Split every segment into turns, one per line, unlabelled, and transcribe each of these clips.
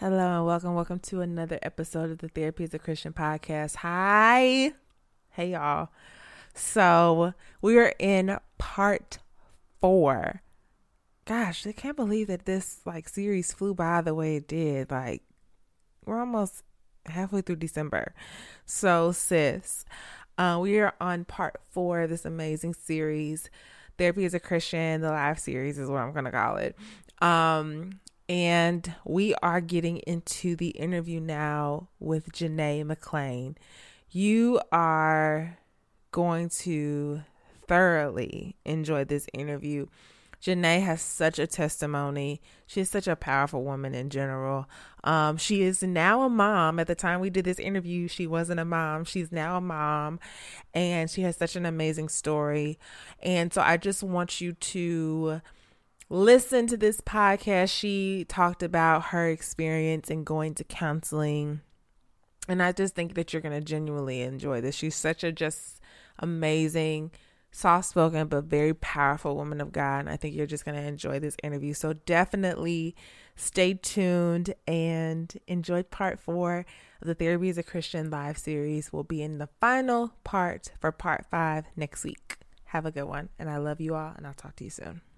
Hello and welcome. Welcome to another episode of the Therapy as a Christian podcast. Hi. Hey, y'all. So, we are in part four. Gosh, I can't believe that this like series flew by the way it did. Like, we're almost halfway through December. So, sis, uh, we are on part four of this amazing series. Therapy as a Christian, the live series is what I'm going to call it. Um, and we are getting into the interview now with Janae McLean. You are going to thoroughly enjoy this interview. Janae has such a testimony. She is such a powerful woman in general. Um, she is now a mom. At the time we did this interview, she wasn't a mom. She's now a mom, and she has such an amazing story. And so I just want you to listen to this podcast. She talked about her experience in going to counseling. And I just think that you're going to genuinely enjoy this. She's such a just amazing, soft spoken, but very powerful woman of God. And I think you're just going to enjoy this interview. So definitely stay tuned and enjoy part four of the Therapy as a Christian live series. We'll be in the final part for part five next week. Have a good one. And I love you all. And I'll talk to you soon.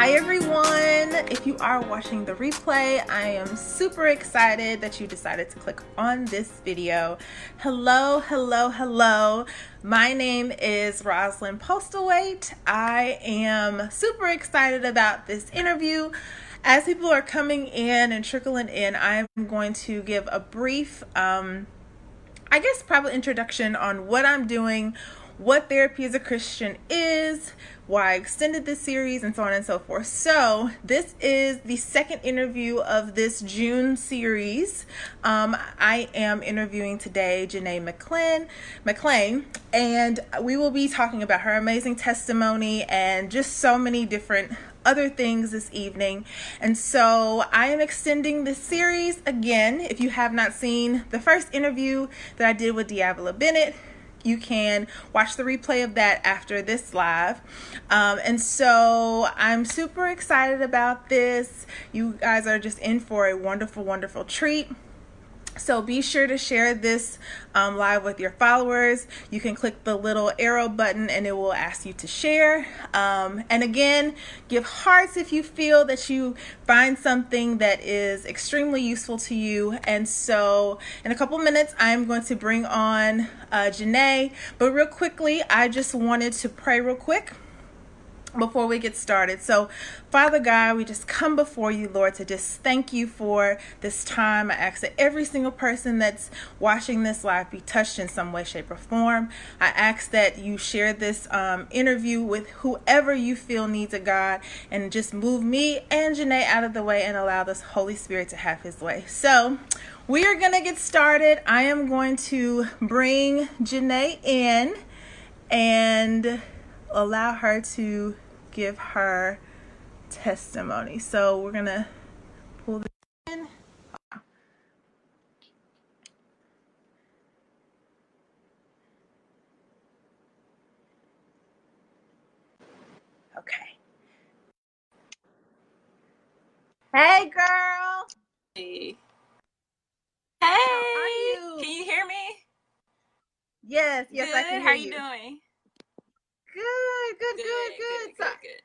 Hi, everyone. If you are watching the replay, I am super excited that you decided to click on this video. Hello, hello, hello. My name is Rosalind Postlethwaite. I am super excited about this interview. As people are coming in and trickling in, I'm going to give a brief, um, I guess, probably introduction on what I'm doing, what therapy as a Christian is, why I extended this series, and so on and so forth. So, this is the second interview of this June series. Um, I am interviewing today Janae McClain, McClain, and we will be talking about her amazing testimony and just so many different other things this evening. And so I am extending this series again. If you have not seen the first interview that I did with Diavola Bennett, you can watch the replay of that after this live. Um, and so I'm super excited about this. You guys are just in for a wonderful, wonderful treat. So be sure to share this um, live with your followers. You can click the little arrow button and it will ask you to share. Um, and again, give hearts if you feel that you find something that is extremely useful to you. And so in a couple minutes, I'm going to bring on uh, Janae. But real quickly, I just wanted to pray real quick before we get started. So, Father God, we just come before you, Lord, to just thank you for this time. I ask that every single person that's watching this live be touched in some way, shape, or form. I ask that you share this um, interview with whoever you feel needs a God and just move me and Janae out of the way and allow this Holy Spirit to have his way. So, we are going to get started. I am going to bring Janae in and allow her to give her testimony. So we're gonna pull this in. Okay. Hey, girl.
Hey.
How
Hey.
are you?
Can you hear me?
Yes, yes, I can
Good.
hear
How you
you.
doing?
Good, good, good,
Good,
So,
good.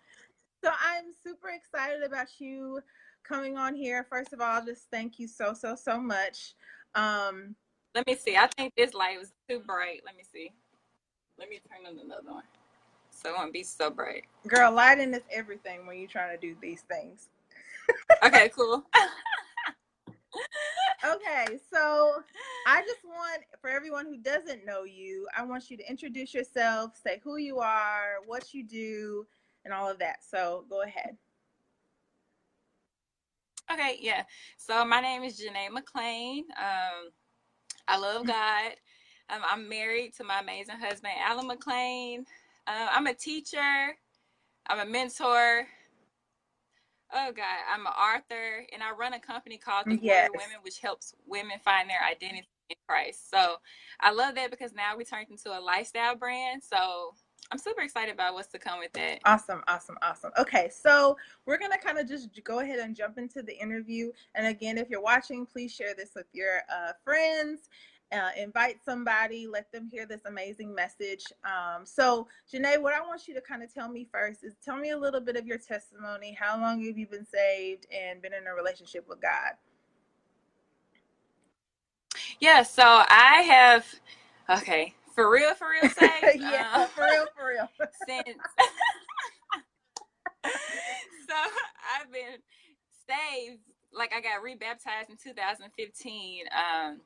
so I'm super excited about you coming on here. First of all, just thank you so, so, so much. Um,
Let me see. I think this light was too bright. Let me see. Let me turn on another one. So it won't be so bright.
girl, lighting is everything when you're trying to do these things.
Okay, cool.
Okay, so I just want for everyone who doesn't know you, I want you to introduce yourself, say who you are, what you do, and all of that. So go ahead.
Okay, yeah. So my name is Janae McLean. Um, I love God. Um, I'm married to my amazing husband, Alan McLean. Uh, I'm a teacher. I'm a mentor. Oh God, I'm an author, and I run a company called The
Yes.
Warrior Women, which helps women find their identity in Christ. So I love that because now we turned into a lifestyle brand. So I'm super excited about what's to come with that.
Awesome, awesome, awesome. Okay, so we're gonna kind of just go ahead and jump into the interview. And again, if you're watching, please share this with your uh, friends. Uh, invite somebody, let them hear this amazing message. Um, so, Janae, what I want you to kind of tell me first is tell me a little bit of your testimony. How long have you been saved and been in a relationship with God?
Yeah. So I have, okay, for real, for real, say,
yeah,
um,
for real, for real.
since. so I've been saved. Like I got rebaptized in 2015. Um,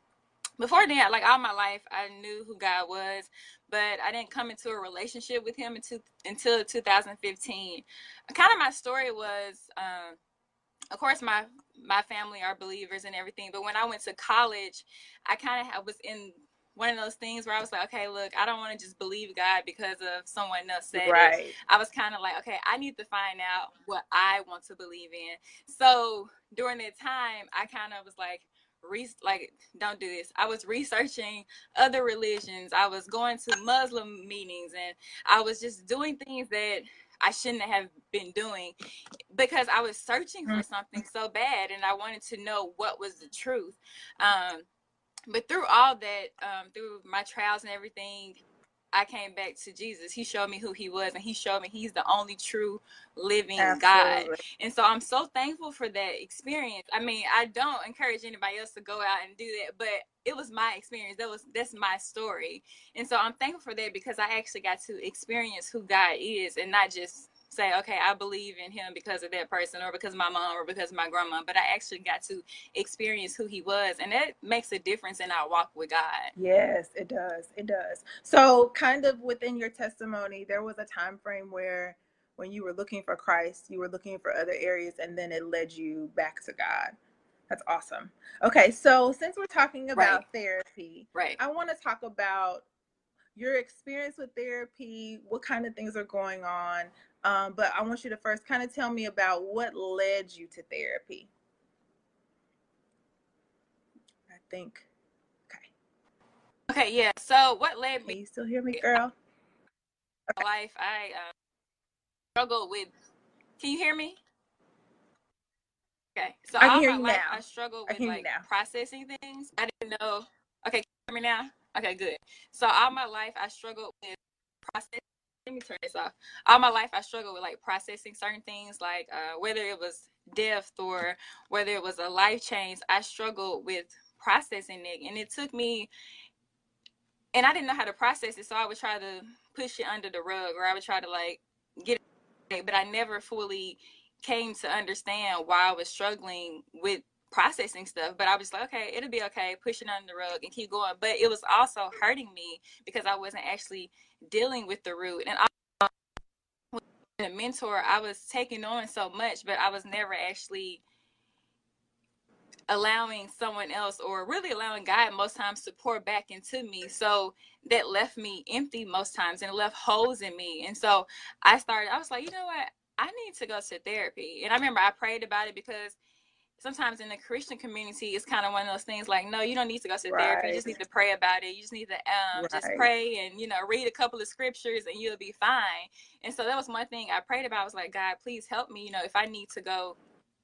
before that, like all my life, I knew who God was, but I didn't come into a relationship with Him until until 2015. Kind of my story was, um, of course, my my family are believers and everything, but when I went to college, I kind of was in one of those things where I was like, okay, look, I don't want to just believe God because of someone else said it.
Right.
I was kind of like, okay, I need to find out what I want to believe in. So during that time, I kind of was like, re- like, don't do this. I was researching other religions. I was going to Muslim meetings, and I was just doing things that I shouldn't have been doing because I was searching for something so bad, and I wanted to know what was the truth. Um, but through all that, um, through my trials and everything, I came back to Jesus. He showed me who he was, and he showed me he's the only true living God. And so I'm so thankful for that experience. I mean, I don't encourage anybody else to go out and do that, but it was my experience. That was that's my story. And so I'm thankful for that because I actually got to experience who God is and not just say, okay, I believe in him because of that person or because of my mom or because of my grandma, but I actually got to experience who he was. And that makes a difference in our walk with God.
Yes, it does. It does. So, kind of within your testimony, there was a time frame where when you were looking for Christ, you were looking for other areas and then it led you back to God. That's awesome. Okay, so since we're talking about therapy,
Right.
I want to talk about your experience with therapy, what kind of things are going on. Um, but I want you to first kind of tell me about what led you to therapy. I think. Okay.
Okay, yeah. So what led
Can
me
you still hear me, girl?
to life, I uh, struggled with. Can you hear me? Okay. So
I can
all
hear
my
you
life,
now.
I struggled with
can you
like processing things. I didn't know. Okay, can you hear me now? Okay, good. So all my life, I struggled with processing. Let me turn this off. All my life, I struggled with like processing certain things, like uh, whether it was death or whether it was a life change. I struggled with processing it, and it took me. And I didn't know how to process it, so I would try to push it under the rug, or I would try to like get it, but I never fully came to understand why I was struggling with processing stuff. But I was like, okay, it'll be okay, push it under the rug and keep going. But it was also hurting me because I wasn't actually dealing with the root. And I, a mentor, I was taking on so much, but I was never actually allowing someone else or really allowing God most times to pour back into me. So that left me empty most times and left holes in me. And so I started, I was like, you know what? I need to go to therapy. And I remember I prayed about it because sometimes in the Christian community, it's kind of one of those things like, no, you don't need to go to right. therapy. You just need to pray about it. You just need to um, right. just pray and, you know, read a couple of scriptures and you'll be fine. And so that was one thing I prayed about. I was like, God, please help me. You know, if I need to go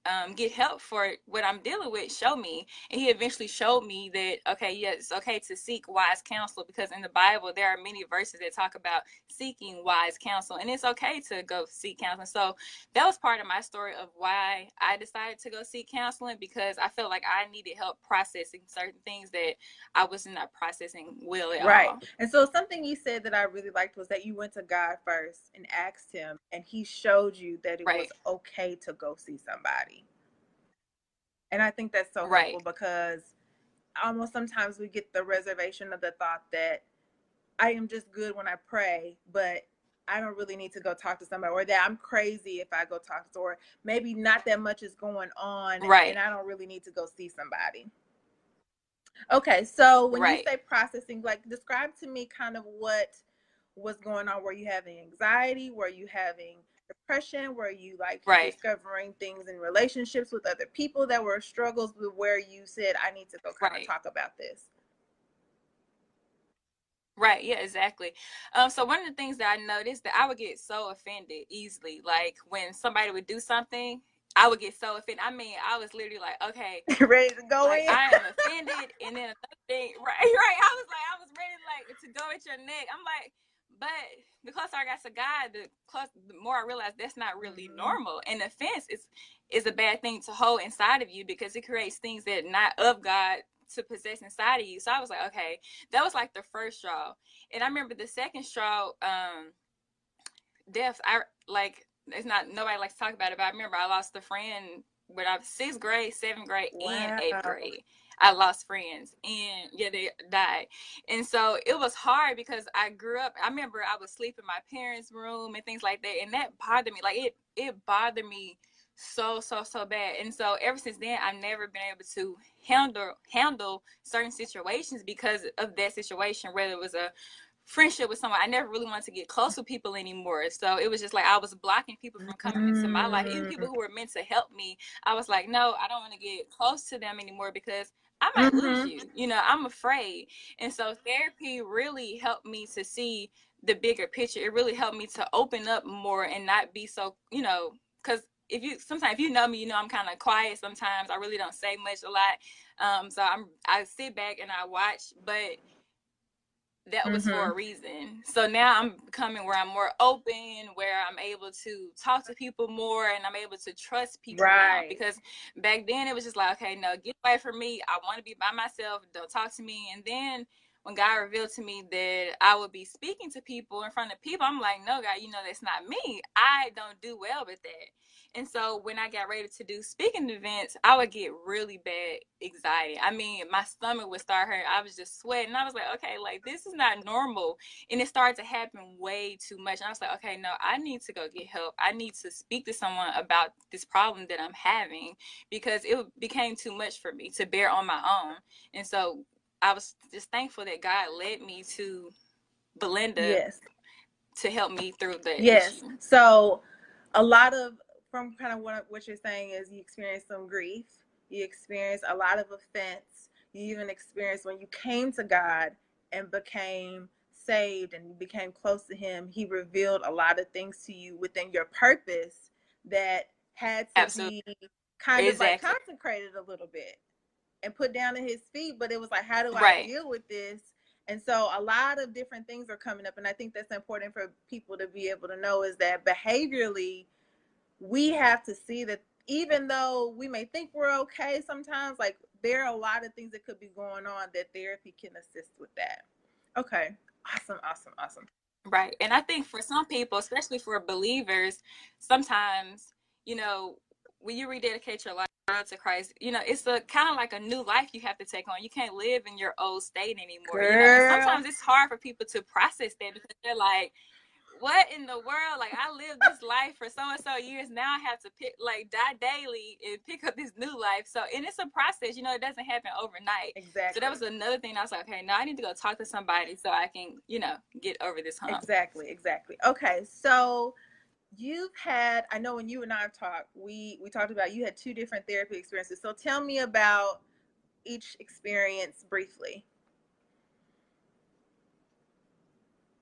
um, get help for what I'm dealing with, show me. And he eventually showed me that, okay, yes, it's okay to seek wise counsel because in the Bible, there are many verses that talk about seeking wise counsel. And it's okay to go seek counseling. So that was part of my story of why I decided to go seek counseling because I felt like I needed help processing certain things that I was not processing well at
right.
all.
And so something you said that I really liked was that you went to God first and asked him, and he showed you that it right. was okay to go see somebody. And I think that's so right. helpful because almost sometimes we get the reservation of the thought that I am just good when I pray, but I don't really need to go talk to somebody, or that I'm crazy if I go talk to, or maybe not that much is going on,
right?
And I don't really need to go see somebody. Okay, so when right. you say processing, like describe to me kind of what was going on. Were you having anxiety? Were you having depression? Were you like
right.
discovering things in relationships with other people that were struggles with where you said, I need to go kind right. of talk about this?
Right, yeah, exactly. Um, so one of the things that I noticed that I would get so offended easily, like when somebody would do something, I would get so offended. I mean, I was literally like, okay,
ready to go
like,
in.
I am offended, and then another thing, right, right. I was like, I was ready like to go at your neck. I'm like, but the closer I got to God, the close, the more I realized that's not really mm-hmm. normal. And offense is is a bad thing to hold inside of you because it creates things that not of God to possess inside of you. So I was like, okay, that was like the first straw. And I remember the second straw, um, death. I like it's not nobody likes to talk about it, but I remember I lost a friend when I was sixth grade, seventh grade, wow. and eighth grade. I lost friends and yeah, they died. And so it was hard because I grew up, I remember I would sleep in my parents' room and things like that. And that bothered me. Like it, it bothered me so, so, so bad. And so ever since then, I've never been able to handle, handle certain situations because of that situation, whether it was a friendship with someone. I never really wanted to get close with people anymore. So it was just like I was blocking people from coming into my life. Even people mm. who were meant to help me, I was like, no, I don't want to get close to them anymore because I might mm-hmm. lose you. You know, I'm afraid. And so therapy really helped me to see the bigger picture. It really helped me to open up more and not be so, you know, because if you sometimes if you know me, you know I'm kind of quiet sometimes. I really don't say much a lot. Um, so I'm I sit back and I watch, but that was mm-hmm. for a mm-hmm. reason. So now I'm becoming where I'm more open, where I'm able to talk to people more and I'm able to trust people right. Because back then it was just like, okay, no, get away from me. I want to be by myself. Don't talk to me. And then when God revealed to me that I would be speaking to people in front of people, I'm like, no, God, you know, that's not me. I don't do well with that. And so when I got ready to do speaking events, I would get really bad anxiety. I mean, my stomach would start hurting. I was just sweating. I was like, okay, like this is not normal. And it started to happen way too much. And I was like, okay, no, I need to go get help. I need to speak to someone about this problem that I'm having because it became too much for me to bear on my own. And so I was just thankful that God led me to Belinda
yes.
to help me through the
yes.
Issue.
So a lot of from kind of what what you're saying is you experienced some grief, you experienced a lot of offense, you even experienced when you came to God and became saved and you became close to Him. He revealed a lot of things to you within your purpose that had to Absolutely. be kind exactly. of like consecrated a little bit and put down at His feet. But it was like, how do I deal with this? And so a lot of different things are coming up. And I think that's important for people to be able to know is that behaviorally, we have to see that even though we may think we're okay sometimes, like there are a lot of things that could be going on that therapy can assist with that. Okay. Awesome, awesome, awesome.
Right. And I think for some people, especially for believers, sometimes, you know, when you rededicate your life to Christ, you know, it's a kind of like a new life you have to take on. You can't live in your old state anymore. You know? Sometimes it's hard for people to process that because they're like, what in the world? Like I lived this life for so and so years. Now I have to pick like die daily and pick up this new life. So and it's a process, you know, it doesn't happen overnight.
Exactly.
So that was another thing I was like, okay, now I need to go talk to somebody so I can, you know, get over this hump.
Exactly, exactly. Okay. So you've had i know when you and i've talked we we talked about you had two different therapy experiences so tell me about each experience briefly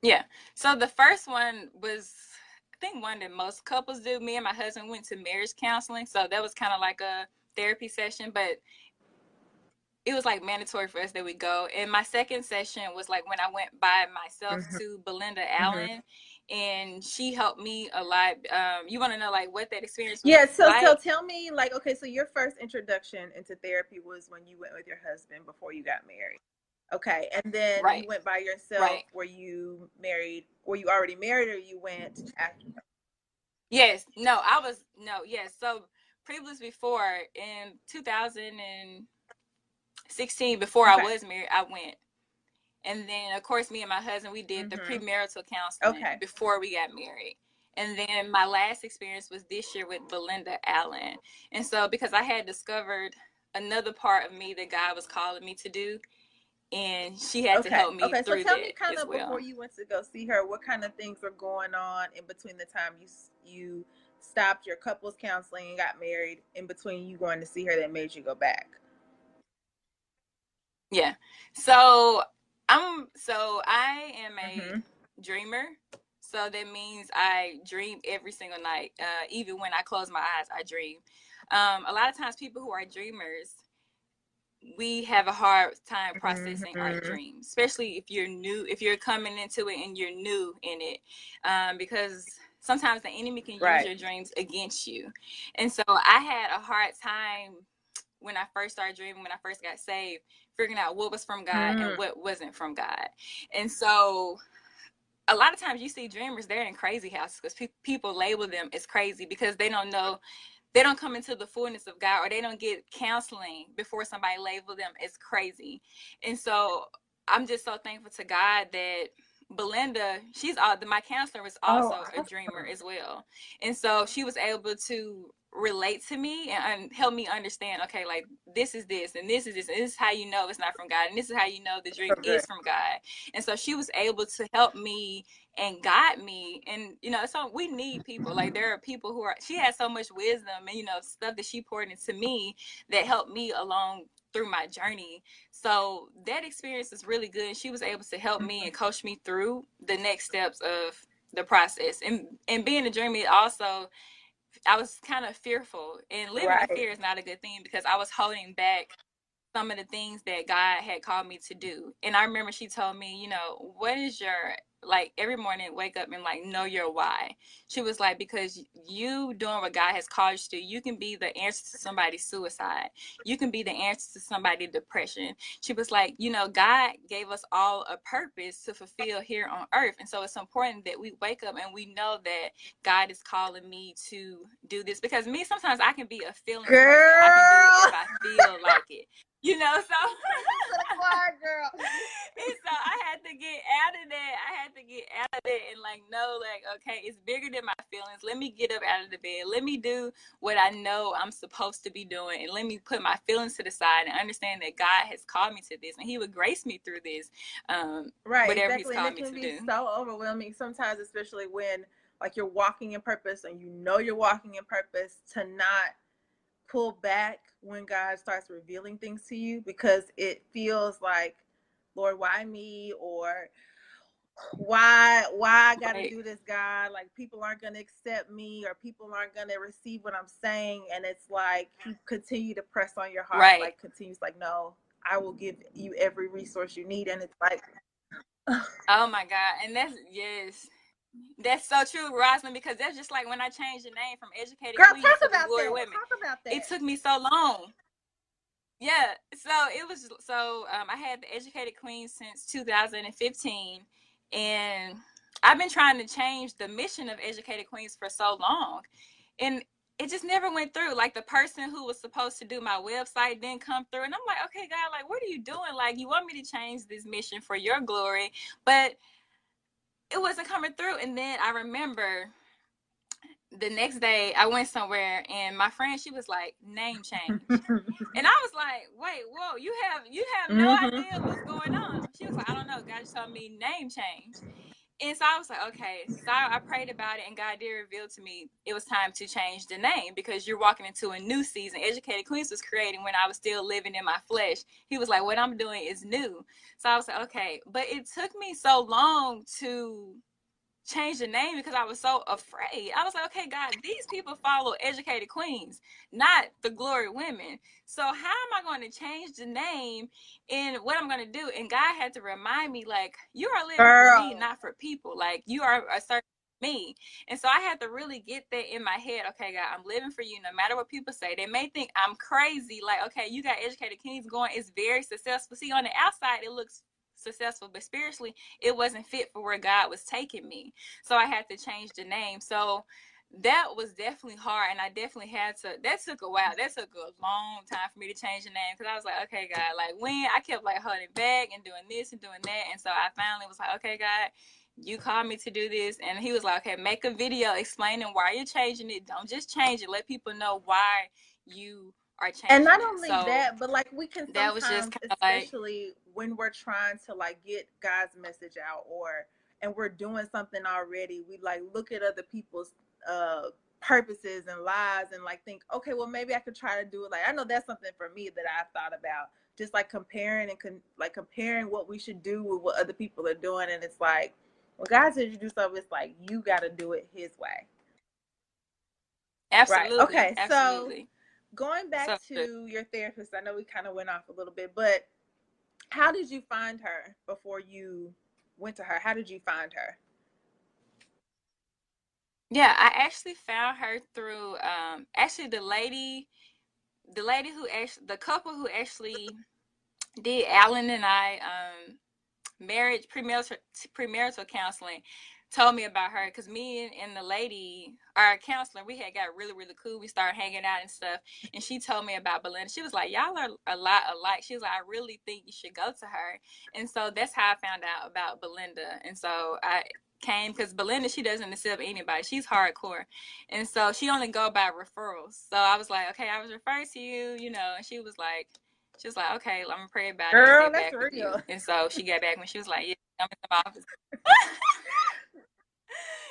yeah so the first one was i think one that most couples do me and my husband went to marriage counseling so that was kind of like a therapy session but it was like mandatory for us that we go. And my second session was like when I went by myself mm-hmm. to Belinda mm-hmm. Allen. Mm-hmm. And she helped me a lot. Um, you want to know like what that experience was?
Yeah. So, like? so tell me like, okay, so your first introduction into therapy was when you went with your husband before you got married. Okay, and then right. you went by yourself. Right. Were you married? Were you already married, or you went after?
Yes. No, I was no. Yes. So previous before in 2016, before okay. I was married, I went. And then of course me and my husband we did mm-hmm. the premarital counseling okay. before we got married. And then my last experience was this year with Belinda Allen. And so because I had discovered another part of me that God was calling me to do, and she had
okay.
to help me
okay.
through
so tell
me
kind of
well.
before you went to go see her, what kind of things were going on in between the time you you stopped your couples counseling and got married, in between you going to see her that made you go back.
Yeah. So I'm so I am a mm-hmm. dreamer. So that means I dream every single night. Uh, even when I close my eyes, I dream. Um, a lot of times, people who are dreamers, we have a hard time processing mm-hmm. our dreams, especially if you're new, if you're coming into it and you're new in it, um, because sometimes the enemy can right. use your dreams against you. And so I had a hard time when I first started dreaming, when I first got saved, figuring out what was from God mm. and what wasn't from God. And so a lot of times you see dreamers, they're in crazy houses because pe- people label them as crazy because they don't know, they don't come into the fullness of God or they don't get counseling before somebody label them as crazy. And so I'm just so thankful to God that Belinda, she's all my counselor was oh, also oh, a dreamer as well. And so she was able to relate to me and, help me understand okay like this is this and this is this and this is how you know it's not from god and this is how you know the dream okay. is from god and so she was able to help me and guide me and you know so we need people like there are people who are she has so much wisdom and you know stuff that she poured into me that helped me along through my journey so that experience is really good she was able to help me and mm-hmm. coach me through the next steps of the process and and being a dreamer also I was kind of fearful, and living right. in fear is not a good thing because I was holding back some of the things that God had called me to do. And I remember she told me, you know, what is your like every morning wake up and like know your why. She was like, because you doing what God has called you to you can be the answer to somebody's suicide. You can be the answer to somebody's depression. She was like, you know, God gave us all a purpose to fulfill here on earth. And so it's important that we wake up and we know that God is calling me to do this. Because me, sometimes I can be a feeling Girl. person. I can do it if I feel like it you know, so
choir girl.
and so I had to get out of that. I had to get out of that and like know like, okay, it's bigger than my feelings. Let me get up out of the bed. Let me do what I know I'm supposed to be doing and let me put my feelings to the side and understand that God has called me to this and he would grace me through this. Um
right,
whatever
exactly.
he's called
and it
me
can
to
be
do.
So overwhelming sometimes, especially when like you're walking in purpose and you know you're walking in purpose to not pull back when God starts revealing things to you because it feels like, Lord, why me? Or why why I gotta right. do this, God? Like people aren't gonna accept me or people aren't gonna receive what I'm saying. And it's like you continue to press on your heart, right. like continues like, no, I will give you every resource you need. And it's like
Oh my God. And that's yes. That's so true, Rosalind, because that's just like when I changed the name from Educated
Girl,
Queen
talk
to
about
Glory
that.
Women.
Talk about that.
It took me so long. Yeah, so it was so um, I had the Educated Queen since 2015, and I've been trying to change the mission of Educated Queens for so long, and it just never went through. Like the person who was supposed to do my website didn't come through, and I'm like, okay, God, like what are you doing? Like you want me to change this mission for your glory, but it wasn't coming through. And then I remember the next day I went somewhere and my friend she was like name change and I was like wait whoa you have you have no mm-hmm. idea what's going on she was like I don't know God told me name change and so I was like, okay. So I, I, prayed about it, and God did reveal to me it was time to change the name because you're walking into a new season. Educated Queens was created when I was still living in my flesh. He was like, what I'm doing is new. So I was like, okay. But it took me so long to change the name because I was so afraid. I was like, okay, God, these people follow educated queens, not the glory women. So how am I going to change the name and what I'm going to do? And God had to remind me, like, you are living Girl. for me, not for people. Like, you are a certain me. And so I had to really get that in my head. Okay, God, I'm living for you no matter what people say. They may think I'm crazy. Like, okay, you got educated queens going. It's very successful. See, on the outside, it looks successful, but spiritually, it wasn't fit for where God was taking me. So I had to change the name. So that was definitely hard, and I definitely had to. That took a while. That took a long time for me to change the name because I was like, okay, God, like when I kept like holding back and doing this and doing that, and so I finally was like, okay, God, you called me to do this and he was like okay make a video explaining why you're changing it don't just change it let people know why you are changing
and not only so that but like we can that was just especially like, when we're trying to like get God's message out or and we're doing something already, we like look at other people's uh purposes and lives and like think, okay, well maybe I could try to do it. Like I know that's something for me that I've thought about, just like comparing and con- like comparing what we should do with what other people are doing, and it's like, well, God says you do something, it's like you got to do it His way.
Absolutely.
Right. Okay.
Absolutely.
So going back so to your therapist, I know we kind of went off a little bit, but how did you find her before you went to her? How did you find her?
Yeah, I actually found her through um actually the lady the lady who actually the couple who actually did Alan and I um marriage premarital premarital counseling told me about her because me and, and, the lady, our counselor, we had got really, really cool. We started hanging out and stuff. And she told me about Belinda. She was like, Y'all are a lot alike. She was like, I really think you should go to her. And so that's how I found out about Belinda. And so I came because Belinda, she doesn't accept anybody. She's hardcore. And so she only go by referrals. So I was like, Okay, I was referred to you, you know, and she was like, she was like, okay, I'm gonna pray about
Girl,
it.
Girl, that's real.
And so she got back when she was like, yeah, I'm in the office.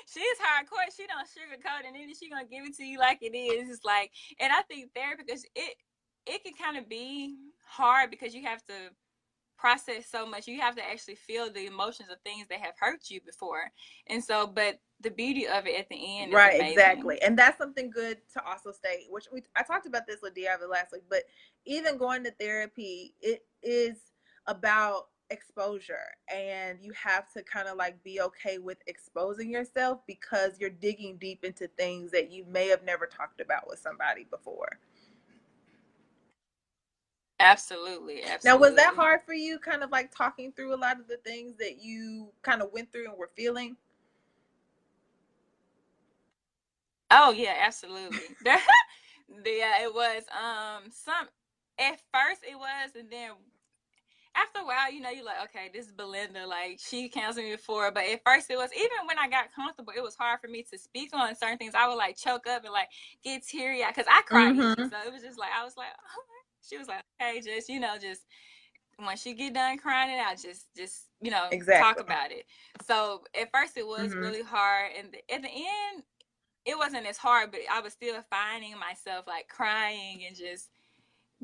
she's hardcore. She don't sugarcoat it, and she gonna give it to you like it is. It's like, and I think therapy because it it can kind of be hard because you have to process so much. You have to actually feel the emotions of things that have hurt you before, and so, but the beauty of it at the end,
right?
Amazing.
Exactly, and that's something good to also state. Which we I talked about this with Diava last week, but even going to therapy, it is about exposure and you have to kind of like be okay with exposing yourself because you're digging deep into things that you may have never talked about with somebody before.
Absolutely, absolutely.
Now, was that hard for you kind of like talking through a lot of the things that you kind of went through and were feeling?
Oh, yeah, absolutely. yeah, it was um some at first it was and then after a while, you know, you're like, okay, this is Belinda. Like, she counseled me before. But at first, it was, even when I got comfortable, it was hard for me to speak on certain things. I would like choke up and like get teary eyed because I cried. Mm-hmm. So it was just like, I was like, oh. she was like, okay, just, you know, just once you get done crying it out, just, just, you know, exactly. talk about it. So at first, it was mm-hmm. really hard. And at the end, it wasn't as hard, but I was still finding myself like crying and just,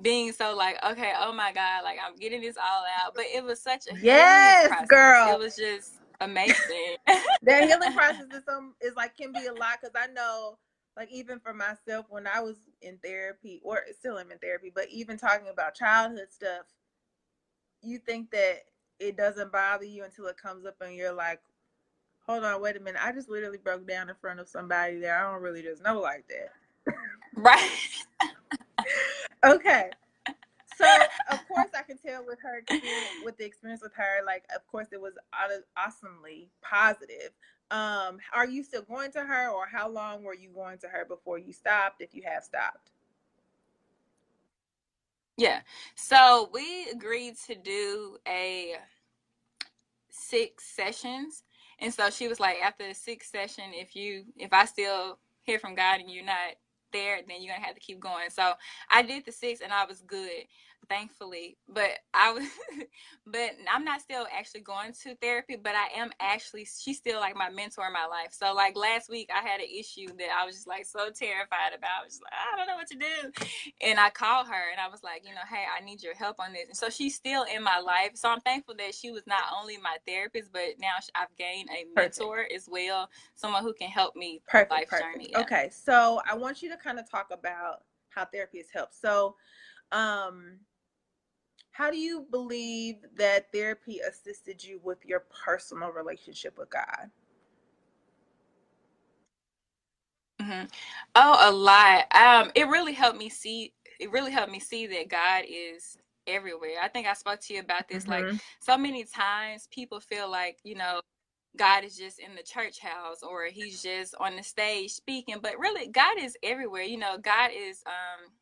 being so like, okay, oh my God, like I'm getting this all out. But it was such a
yes, girl.
It was just amazing.
that healing process is some is like can be a lot because I know, like even for myself when I was in therapy or still am in therapy, but even talking about childhood stuff, you think that it doesn't bother you until it comes up and you're like, hold on, wait a minute, I just literally broke down in front of somebody that I don't really just know like that.
Right.
okay. So of course I can tell with her with the experience with her, like of course it was awesomely positive. Um, are you still going to her, or how long were you going to her before you stopped, if you have stopped?
Yeah. So we agreed to do a six sessions. And so she was like, after the sixth session, if you if I still hear from God and you're not there, then you're gonna have to keep going. So I did the six and I was good thankfully but i was but i'm not still actually going to therapy but i am actually she's still like my mentor in my life so like last week i had an issue that i was just like so terrified about I was like i don't know what to do and i called her and i was like you know hey i need your help on this and so she's still in my life so i'm thankful that she was not only my therapist but now i've gained a mentor Perfect. as well someone who can help me
Perfect. life Perfect. journey yeah. okay so i want you to kind of talk about how therapy has helped so um how do you believe that therapy assisted you with your personal relationship with God?
Mm-hmm. Oh, a lot. Um, it really helped me see. It really helped me see that God is everywhere. I think I spoke to you about this. Mm-hmm. Like so many times, people feel like you know God is just in the church house or he's just on the stage speaking, but really God is everywhere. You know, God is um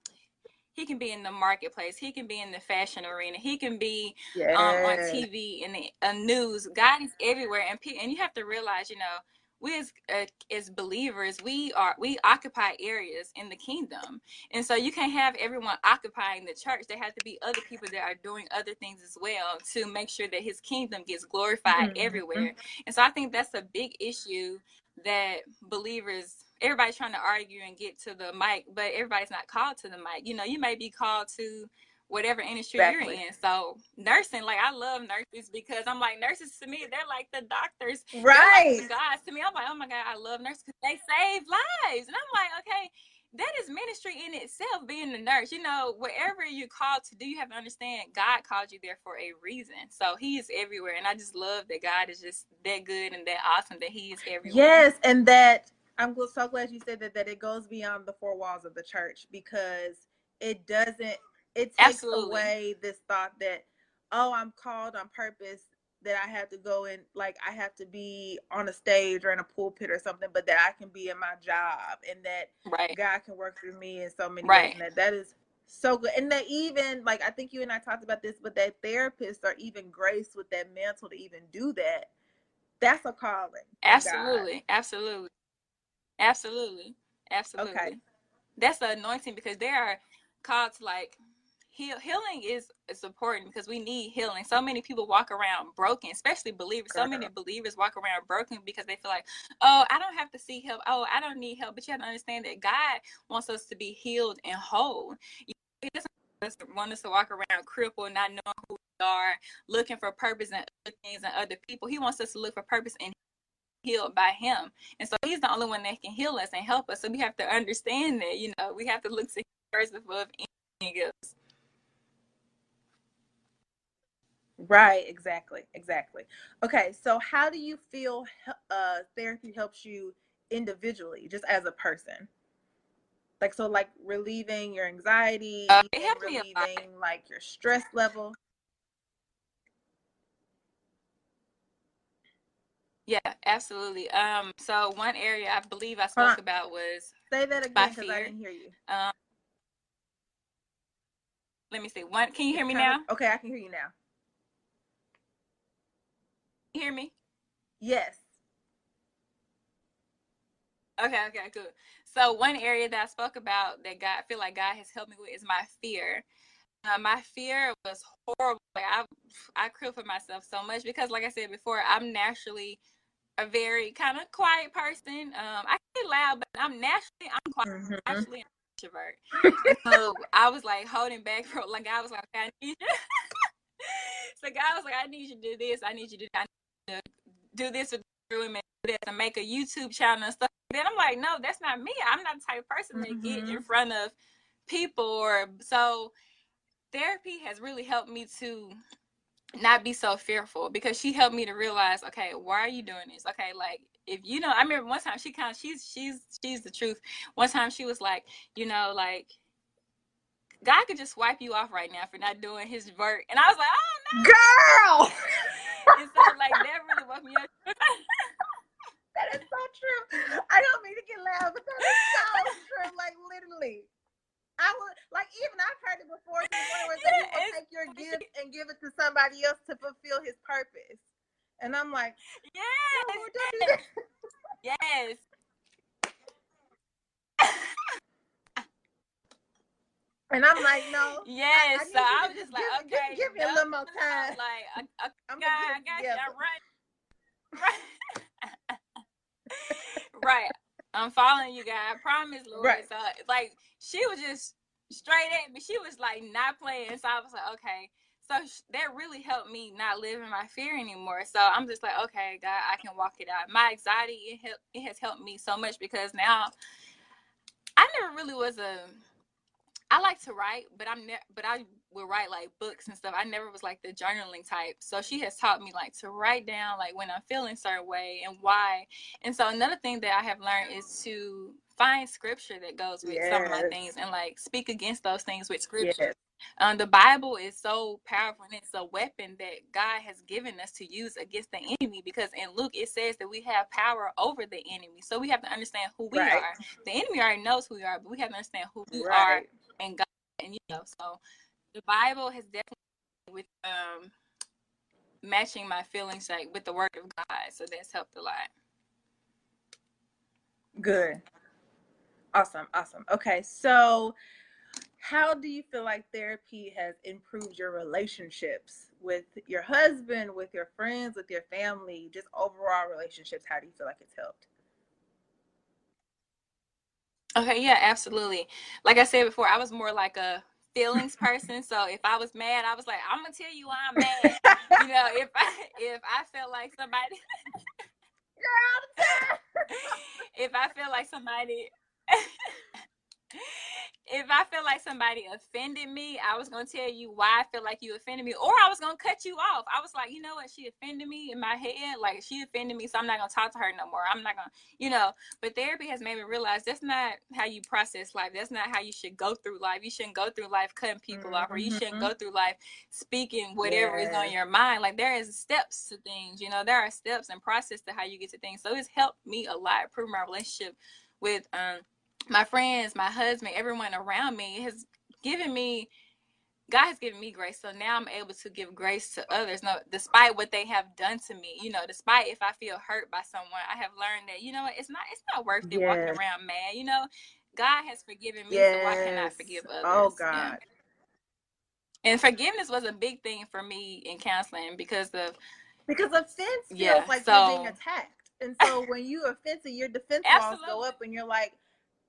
he can be in the marketplace. He can be in the fashion arena. He can be um, on TV and the uh, news. God is everywhere, and and you have to realize, you know, we as uh, as believers, we are we occupy areas in the kingdom, and so you can't have everyone occupying the church. There have to be other people that are doing other things as well to make sure that His kingdom gets glorified mm-hmm. everywhere. And so I think that's a big issue that believers everybody's trying to argue and get to the mic, but everybody's not called to the mic. You know, you may be called to whatever industry exactly. you're in. So nursing, like I love nurses because I'm like nurses to me, they're like the doctors,
right?
Like guys to me, I'm like, oh my god, I love nurses because they save lives, and I'm like, okay. That is ministry in itself, being a nurse. You know, wherever you're called to do, you have to understand God called you there for a reason. So He is everywhere, and I just love that God is just that good and that awesome that He is everywhere.
Yes, and that I'm so glad you said that that it goes beyond the four walls of the church because it doesn't it takes Absolutely. away this thought that oh I'm called on purpose that I have to go in like I have to be on a stage or in a pulpit or something, but that I can be in my job and that
right.
God can work through me in so many right. ways. And that that is so good. And that even like I think you and I talked about this, but that therapists are even graced with that mantle to even do that. That's a calling.
Absolutely. Absolutely. Absolutely. Absolutely. Okay. That's the anointing because they are called to like heal healing is is important because we need healing. So many people walk around broken, especially believers. So many uh-huh. believers walk around broken because they feel like, oh, I don't have to seek help. Oh, I don't need help. But you have to understand that God wants us to be healed and whole. He doesn't want us to walk around crippled, not knowing who we are, looking for purpose in other things and other people. He wants us to look for purpose in healed by him. And so he's the only one that can heal us and help us. So we have to understand that, you know, we have to look to him first above anything else.
Right, exactly, exactly. Okay, so how do you feel uh, therapy helps you individually, just as a person? Like, so, like relieving your anxiety, uh, relieving like your stress level.
Yeah, absolutely. Um, so one area I believe I spoke about was
say that again because I didn't hear you. Um,
let me see. One, can you hear me now?
Okay, I can hear you now.
You hear me?
Yes.
Okay, okay, good. So one area that I spoke about that God I feel like God has helped me with is my fear. Uh, my fear was horrible. Like I, I crippled for myself so much because, like I said before, I'm naturally a very kind of quiet person. Um, I get loud, but I'm naturally I'm quiet. Mm-hmm. Naturally an introvert. so I was like holding back for like I was like I need you. so God was like I need you to do this. I need you to, to do this with women and make a YouTube channel and stuff. Then I'm like, no, that's not me. I'm not the type of person mm-hmm. to get in mm-hmm. front of people or so. Therapy has really helped me to not be so fearful because she helped me to realize, okay, why are you doing this? Okay, like if you know, I remember one time she kind of she's she's she's the truth. One time she was like, you know, like God could just wipe you off right now for not doing His work, and I was like, oh no,
girl.
and so like that really woke me up.
that is so true. I don't mean to get loud, but that is so true. Like literally. I would like even I've heard it before. Where yeah, he will take your gift and give it to somebody else to fulfill his purpose, and I'm like,
yes,
no,
yes. yes.
And I'm like, no.
Yes.
I, I
so I was
just
like,
give,
okay,
give, give me a little more time.
Like, I, I,
I'm
God, I got
it
you.
together.
I'm right. right. I'm following you, guys. I promise, Lord.
Right.
So, like, she was just straight at me. She was like not playing. So I was like, okay. So sh- that really helped me not live in my fear anymore. So I'm just like, okay, God, I can walk it out. My anxiety it help, it has helped me so much because now I never really was a I like to write, but I'm ne- but I would write like books and stuff. I never was like the journaling type. So she has taught me like to write down like when I'm feeling certain way and why. And so another thing that I have learned is to find scripture that goes with some of my things and like speak against those things with scripture.
Yes.
Um, the Bible is so powerful and it's a weapon that God has given us to use against the enemy because in Luke it says that we have power over the enemy. So we have to understand who we
Right.
are. The enemy already knows who we are, but we have to understand who we are and God and you know so the Bible has definitely with um matching my feelings like with the word of God. So that's helped a lot.
Good. Awesome. Awesome. Okay. So, how do you feel like therapy has improved your relationships with your husband, with your friends, with your family, just overall relationships? How do you feel like it's helped?
Okay, yeah, absolutely. Like I said before, I was more like a feelings person. So if I was mad, I was like, I'm gonna tell you why I'm mad. You know, if I if I felt like somebody Girl, if I feel like somebody if I feel like somebody offended me, I was gonna tell you why I feel like you offended me, or I was gonna cut you off. I was like, you know what, she offended me in my head, like she offended me, so I'm not gonna talk to her no more. I'm not gonna, you know. But therapy has made me realize that's not how you process life. That's not how you should go through life. You shouldn't go through life cutting people off, or you shouldn't
Mhm.
go through life speaking whatever is on your mind. Like there is steps to things, you know. There are steps and process to how you get to things. So it's helped me a lot improve my relationship with um my friends, my husband, everyone around me has given me God has given me grace. So now I'm able to give grace to others. No, despite what they have done to me, you know, despite if I feel hurt by someone, I have learned that, you know it's not it's not worth it walking around mad. You know, God has forgiven me, so why can't I forgive oh, others?
Oh
Yeah.
God.
And forgiveness was a big thing for me in counseling because of
Because offense feels
Yeah,
like you're being attacked. And so when you offensive, your defense walls go up and you're like,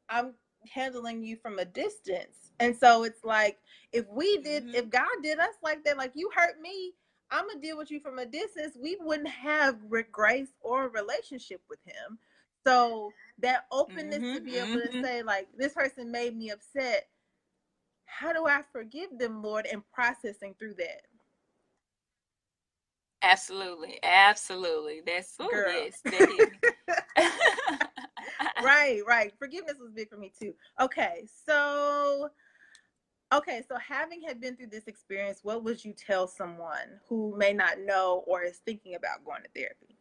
I'm handling you from a distance. And so it's like if we did
Mhm.
if God did us like that, like you hurt me, I'm gonna deal with you from a distance, we wouldn't have grace or relationship with him. So that openness to
Mhm,
be able to
mhm.
say, like, this person made me upset. How do I forgive them, Lord, and processing through that?
Absolutely, absolutely. That's oh
Girl.
yes, that hit me.
Right, right. Forgiveness was big for me too. Okay, so okay, so having had been through this experience, what would you tell someone who may not know or is thinking about going to therapy?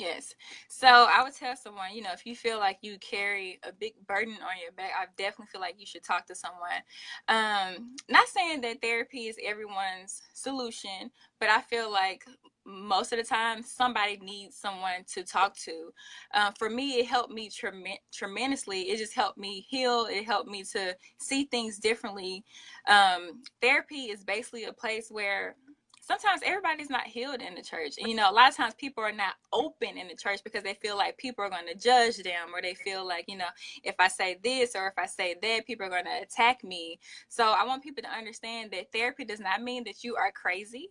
Yes. So I would tell someone, you know, if you feel like you carry a big burden on your back, I definitely feel like you should talk to someone. Um, not saying that therapy is everyone's solution, but I feel like most of the time somebody needs someone to talk to. Uh, for me, it helped me trem- tremendously. It just helped me heal. It helped me to see things differently. Um, therapy is basically a place where sometimes everybody's not healed in the church. And you know, a lot of times people are not open in the church because they feel like people are going to judge them or they feel like, you know, if I say this or if I say that, people are going to attack me. So I want people to understand that therapy does not mean that you are crazy.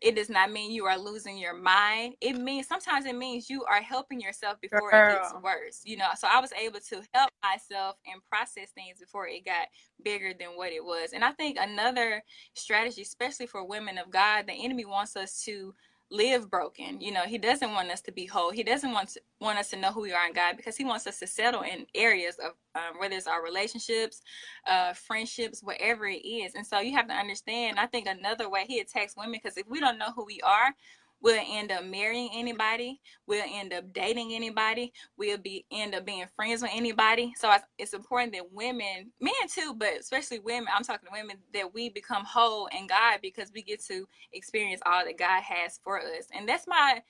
It does not mean you are losing your mind. It means sometimes it means you are helping yourself before it gets worse. You know, so I was able to help myself and process things before it got bigger than what it was. And I think another strategy, especially for women of God, the enemy wants us to live broken. You know, he doesn't want us to be whole. He doesn't want to, want us to know who we are in God because he wants us to settle in areas of um, whether it's our relationships, uh, friendships, whatever it is. And so you have to understand. I think another way he attacks women because if we don't know who we are, we'll end up marrying anybody. We'll end up dating anybody. We'll be end up being friends with anybody. So it's, important that women, men too, but especially women. I'm talking to women that we become whole in God because we get to experience all that God has for us. And that's my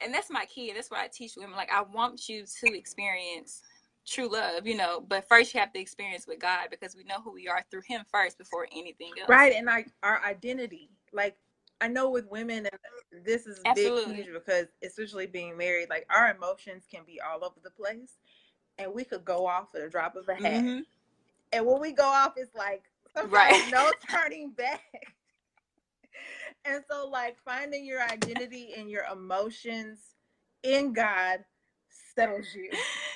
and that's my key. That's what I teach women. Like I want you to experience true love, you know. But first, you have to experience with God because we know who we are through Him first before anything else.
Right, and like our identity, like I know with women, and this is Absolutely. big, huge because especially being married, like our emotions can be all over the place, and we could go off at a drop of a hat. Mm-hmm. And when we go off, it's like right. no turning back. and so, like finding your identity and your emotions in God settles you,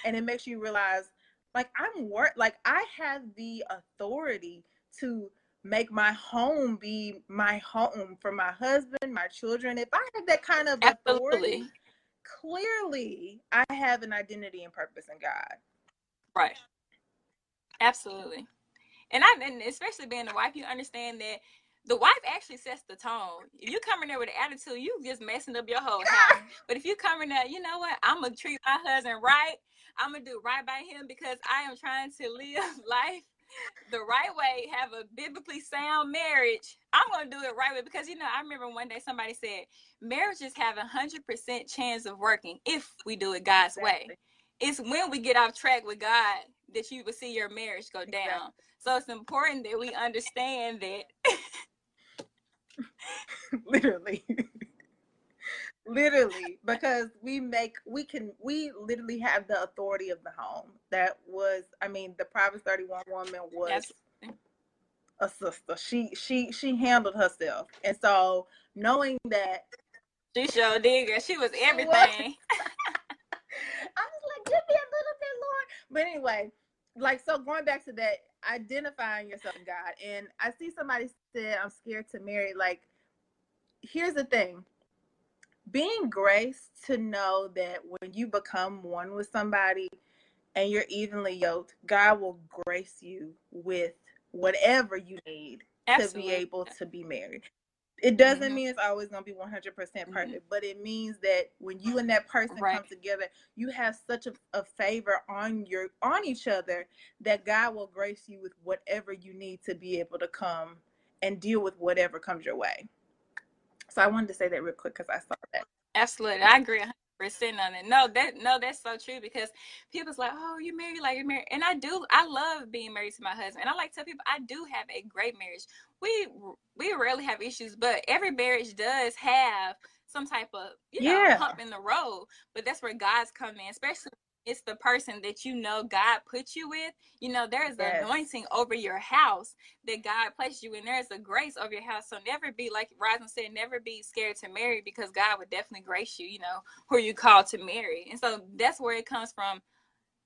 and it makes you realize, like I'm worth, like I have the authority to make my home be my home for my husband, my children. If I have that kind of Absolutely. authority, clearly I have an identity and purpose in God.
Right. Absolutely. And I and especially being a wife, you understand that the wife actually sets the tone. If you come in there with an attitude, you just messing up your whole house. but if you come in there, you know what? I'm gonna treat my husband right. I'm gonna do right by him because I am trying to live life the right way, have a biblically sound marriage, I'm gonna do it right way because you know I remember one day somebody said marriages have a hundred percent chance of working if we do it God's exactly. way. It's when we get off track with God that you will see your marriage go down. Exactly. So it's important that we understand that.
Literally literally because we make we can we literally have the authority of the home. That was i mean the Proverbs 31 woman was That's... a sister. She she she handled herself. And so knowing that
she showed did she was everything.
I was like give me a little bit lord but anyway like so going back to that identifying yourself god. And i see somebody said i'm scared to marry. Like here's the thing being graced to know that when you become one with somebody and you're evenly yoked, God will grace you with whatever you need Absolutely. to be able to be married. It doesn't mm-hmm. mean it's always going to be 100% perfect, mm-hmm. but it means that when you and that person right. come together, you have such a, a favor on your on each other that God will grace you with whatever you need to be able to come and deal with whatever comes your way. So I wanted to say that real quick because I saw that.
Absolutely, I agree percent on it. No, that no, that's so true because people's like, oh, you married like you're married, and I do. I love being married to my husband, and I like to tell people I do have a great marriage. We we rarely have issues, but every marriage does have some type of you know yeah. hump in the road. But that's where God's come in, especially it's the person that you know God put you with. You know, there's yes. anointing over your house that God placed you in. There's a grace over your house. So never be like Rosin said, never be scared to marry because God would definitely grace you, you know, who you called to marry. And so that's where it comes from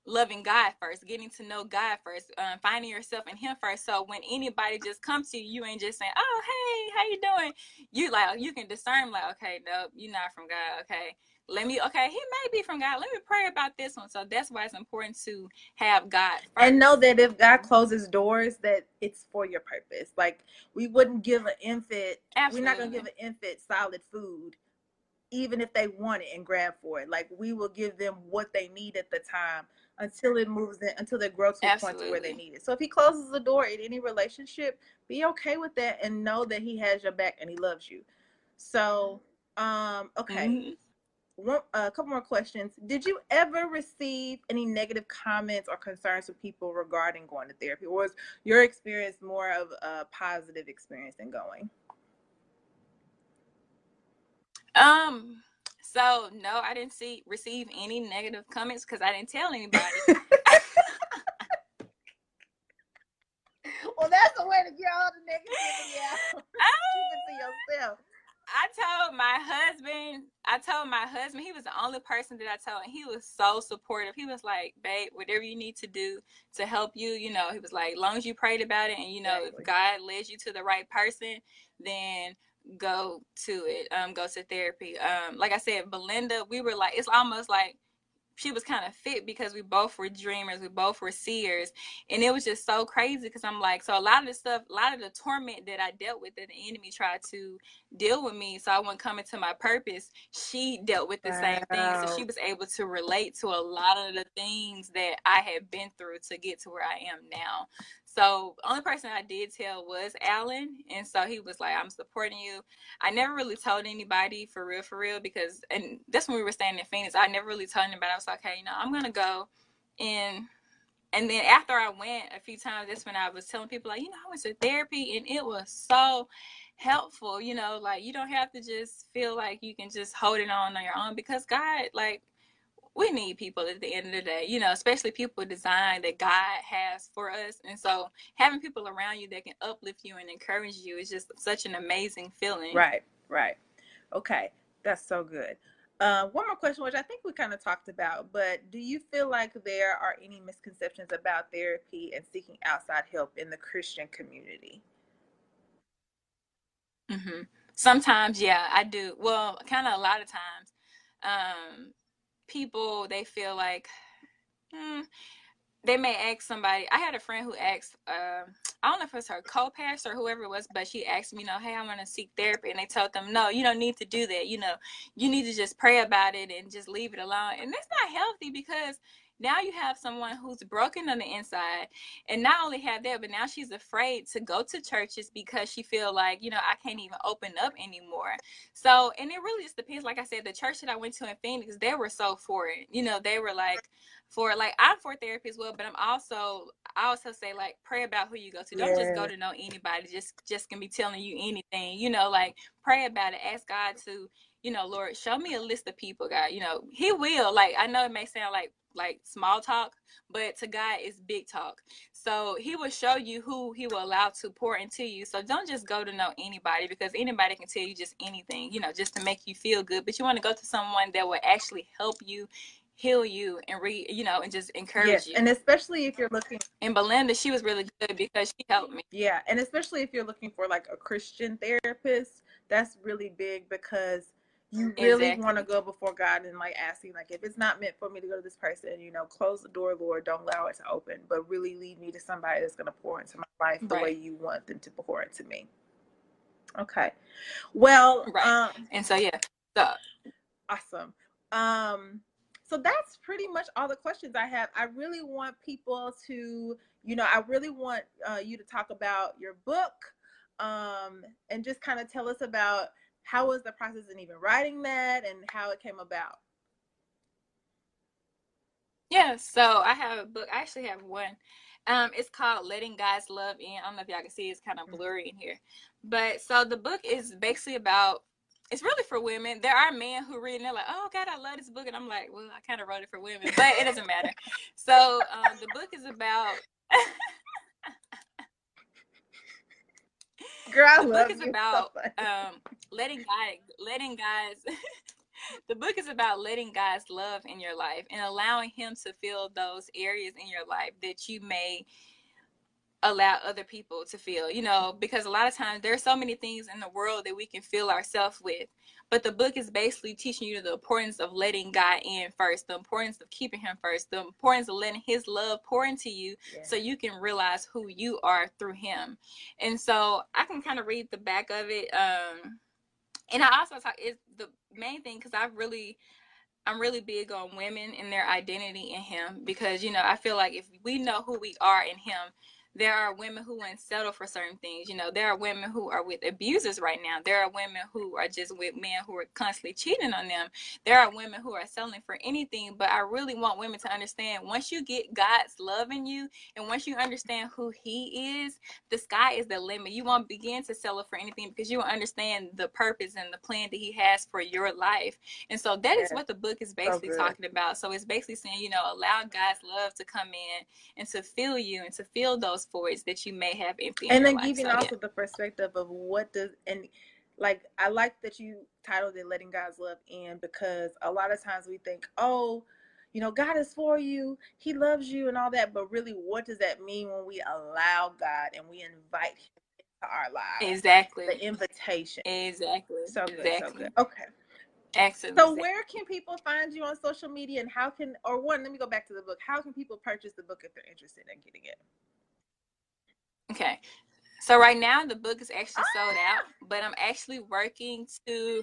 loving God first, getting to know God first, um, finding yourself in Him first. So when anybody just comes to you, you ain't just saying, "Oh, hey, how you doing?" You like you can discern, like, okay, nope, you're not from God. Okay, let me okay he may be from god let me pray about this one so that's why it's important to have god
first. and know that if god closes doors that it's for your purpose like we wouldn't give an infant Absolutely. we're not to give an infant solid food even if they want it and grab for it like we will give them what they need at the time until it moves in until they grow to a point to where they need it so if he closes the door in any relationship be okay with that and know that he has your back and he loves you so um okay mm-hmm one, a couple more questions. Did you ever receive any negative comments or concerns from people regarding going to therapy, or was your experience more of a positive experience than going?
Um. So no, I didn't see receive any negative comments because I didn't tell anybody.
well, that's the way to get all the negativity out. Keep it to yourself.
I told my husband, I told my husband, he was the only person that I told, and he was so supportive. He was like, babe, whatever you need to do to help you, you know, he was like, long as you prayed about it and, you know, exactly. if God led you to the right person, then go to it, um, go to therapy. Um, like I said, Belinda, we were like, it's almost like she was kind of fit because we both were dreamers, we both were seers, and it was just so crazy because I'm like, so a lot of the stuff, a lot of the torment that I dealt with that the enemy tried to deal with me, so I wasn't coming to my purpose. She dealt with the wow. same thing, so she was able to relate to a lot of the things that I had been through to get to where I am now. So only person I did tell was Alan, and so he was like, "I'm supporting you." I never really told anybody for real, for real, because and that's when we were staying in Phoenix. I never really told anybody. I was like, "Hey, you know, I'm gonna go." And and then after I went a few times, that's when I was telling people like, you know, I went to therapy and it was so helpful. You know, like you don't have to just feel like you can just hold it on on your own because God, like, we need people at the end of the day. You know, especially people designed that God has for us. And so having people around you that can uplift you and encourage you is just such an amazing feeling.
Right. Right. Okay. That's so good. Uh, one more question, which I think we kind of talked about, but do you feel like there are any misconceptions about therapy and seeking outside help in the Christian community?
hmm Sometimes, yeah, I do. Well, kind of a lot of times, um, people they feel like, hmm, they may ask somebody. I had a friend who asked, uh, I don't know if it was her co-pastor or whoever it was, but she asked me, you know, hey, I want to seek therapy, and they told them, no, you don't need to do that. You know, you need to just pray about it and just leave it alone. And that's not healthy because now you have someone who's broken on the inside and not only have that but now she's afraid to go to churches because she feel like you know i can't even open up anymore so and it really just depends like i said the church that i went to in phoenix they were so for it you know they were like for like I'm for therapy as well, but I'm also I also say like pray about who you go to. Don't yeah. just go to know anybody. Just just can be telling you anything. You know, like pray about it. Ask God to, you know, Lord, show me a list of people, God. You know, He will. Like I know it may sound like like small talk, but to God is big talk. So He will show you who He will allow to pour into you. So don't just go to know anybody because anybody can tell you just anything, you know, just to make you feel good. But you want to go to someone that will actually help you heal you and re you know and just encourage yes, you
and especially if you're looking
and belinda she was really good because she helped me
yeah and especially if you're looking for like a christian therapist that's really big because you really exactly. want to go before god and like asking like if it's not meant for me to go to this person you know close the door lord don't allow it to open but really lead me to somebody that's going to pour into my life the right. way you want them to pour into me okay well
right um, and so yeah so
awesome um so that's pretty much all the questions I have. I really want people to, you know, I really want uh, you to talk about your book um, and just kind of tell us about how was the process in even writing that and how it came about.
Yeah, so I have a book. I actually have one. Um, it's called Letting God's Love In. I don't know if y'all can see it's kind of mm-hmm. blurry in here. But so the book is basically about it's really for women. There are men who read and they're like, "Oh God, I love this book," and I'm like, "Well, I kind of wrote it for women, but it doesn't matter." so um, the book is about.
Girl,
the book is about so um, letting God, letting guys. the book is about letting God's love in your life and allowing Him to fill those areas in your life that you may allow other people to feel, you know, because a lot of times there's so many things in the world that we can fill ourselves with. But the book is basically teaching you the importance of letting God in first, the importance of keeping Him first, the importance of letting His love pour into you yeah. so you can realize who you are through Him. And so I can kind of read the back of it. Um, and I also talk, it's the main thing because I really, I'm really big on women and their identity in Him because, you know, I feel like if we know who we are in Him, there are women who won't settle for certain things. You know, there are women who are with abusers right now. There are women who are just with men who are constantly cheating on them. There are women who are selling for anything. But I really want women to understand once you get God's love in you and once you understand who He is, the sky is the limit. You won't begin to settle for anything because you will understand the purpose and the plan that He has for your life. And so that is what the book is basically so talking about. So it's basically saying, you know, allow God's love to come in and to fill you and to fill those voids that you may have empty.
And then giving so, also yeah. the perspective of what does and like I like that you titled it "Letting God's Love In" because a lot of times we think, oh, you know, God is for you, He loves you, and all that. But really, what does that mean when we allow God and we invite Him into our lives?
Exactly.
The invitation.
Exactly.
So
good. Exactly.
So good. Okay.
Excellent.
So where can people find you on social media and how can or one, let me go back to the book. How can people purchase the book if they're interested in getting it?
Okay. So right now the book is actually sold out, ah! but I'm actually working to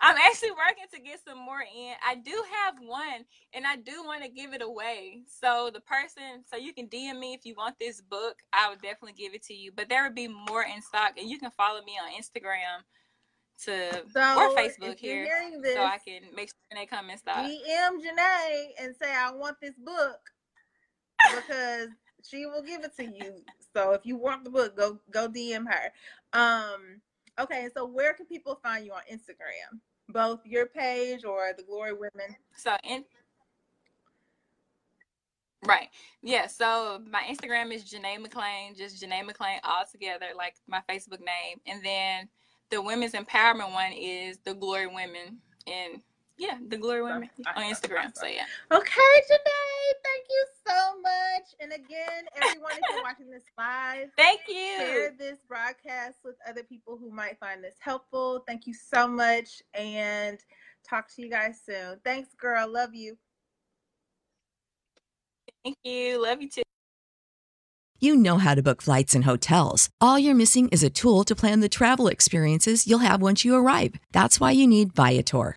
I'm actually working to get some more in. I do have one and I do want to give it away. So the person so you can DM me if you want this book, I would definitely give it to you. But there will be more in stock and you can follow me on Instagram to so or Facebook here this, so I can make sure they come in stock.
DM Janae and say I want this book because she will give it to you. So if you want the book, go go DM her. Um, okay, so where can people find you on Instagram? Both your page or the Glory Women.
So in Right. Yeah. So my Instagram is Janae McClain, just Janae McClain all together, like my Facebook name. And then the women's empowerment one is the Glory Women. And yeah, the Glory Women on Instagram. So yeah.
Okay, Janae, thank you so much. And again, everyone, if you're watching this live,
thank you.
Share this broadcast with other people who might find this helpful. Thank you so much. And talk to you guys soon. Thanks, girl. Love you.
Thank you. Love you too.
You know how to book flights and hotels. All you're missing is a tool to plan the travel experiences you'll have once you arrive. That's why you need Viator.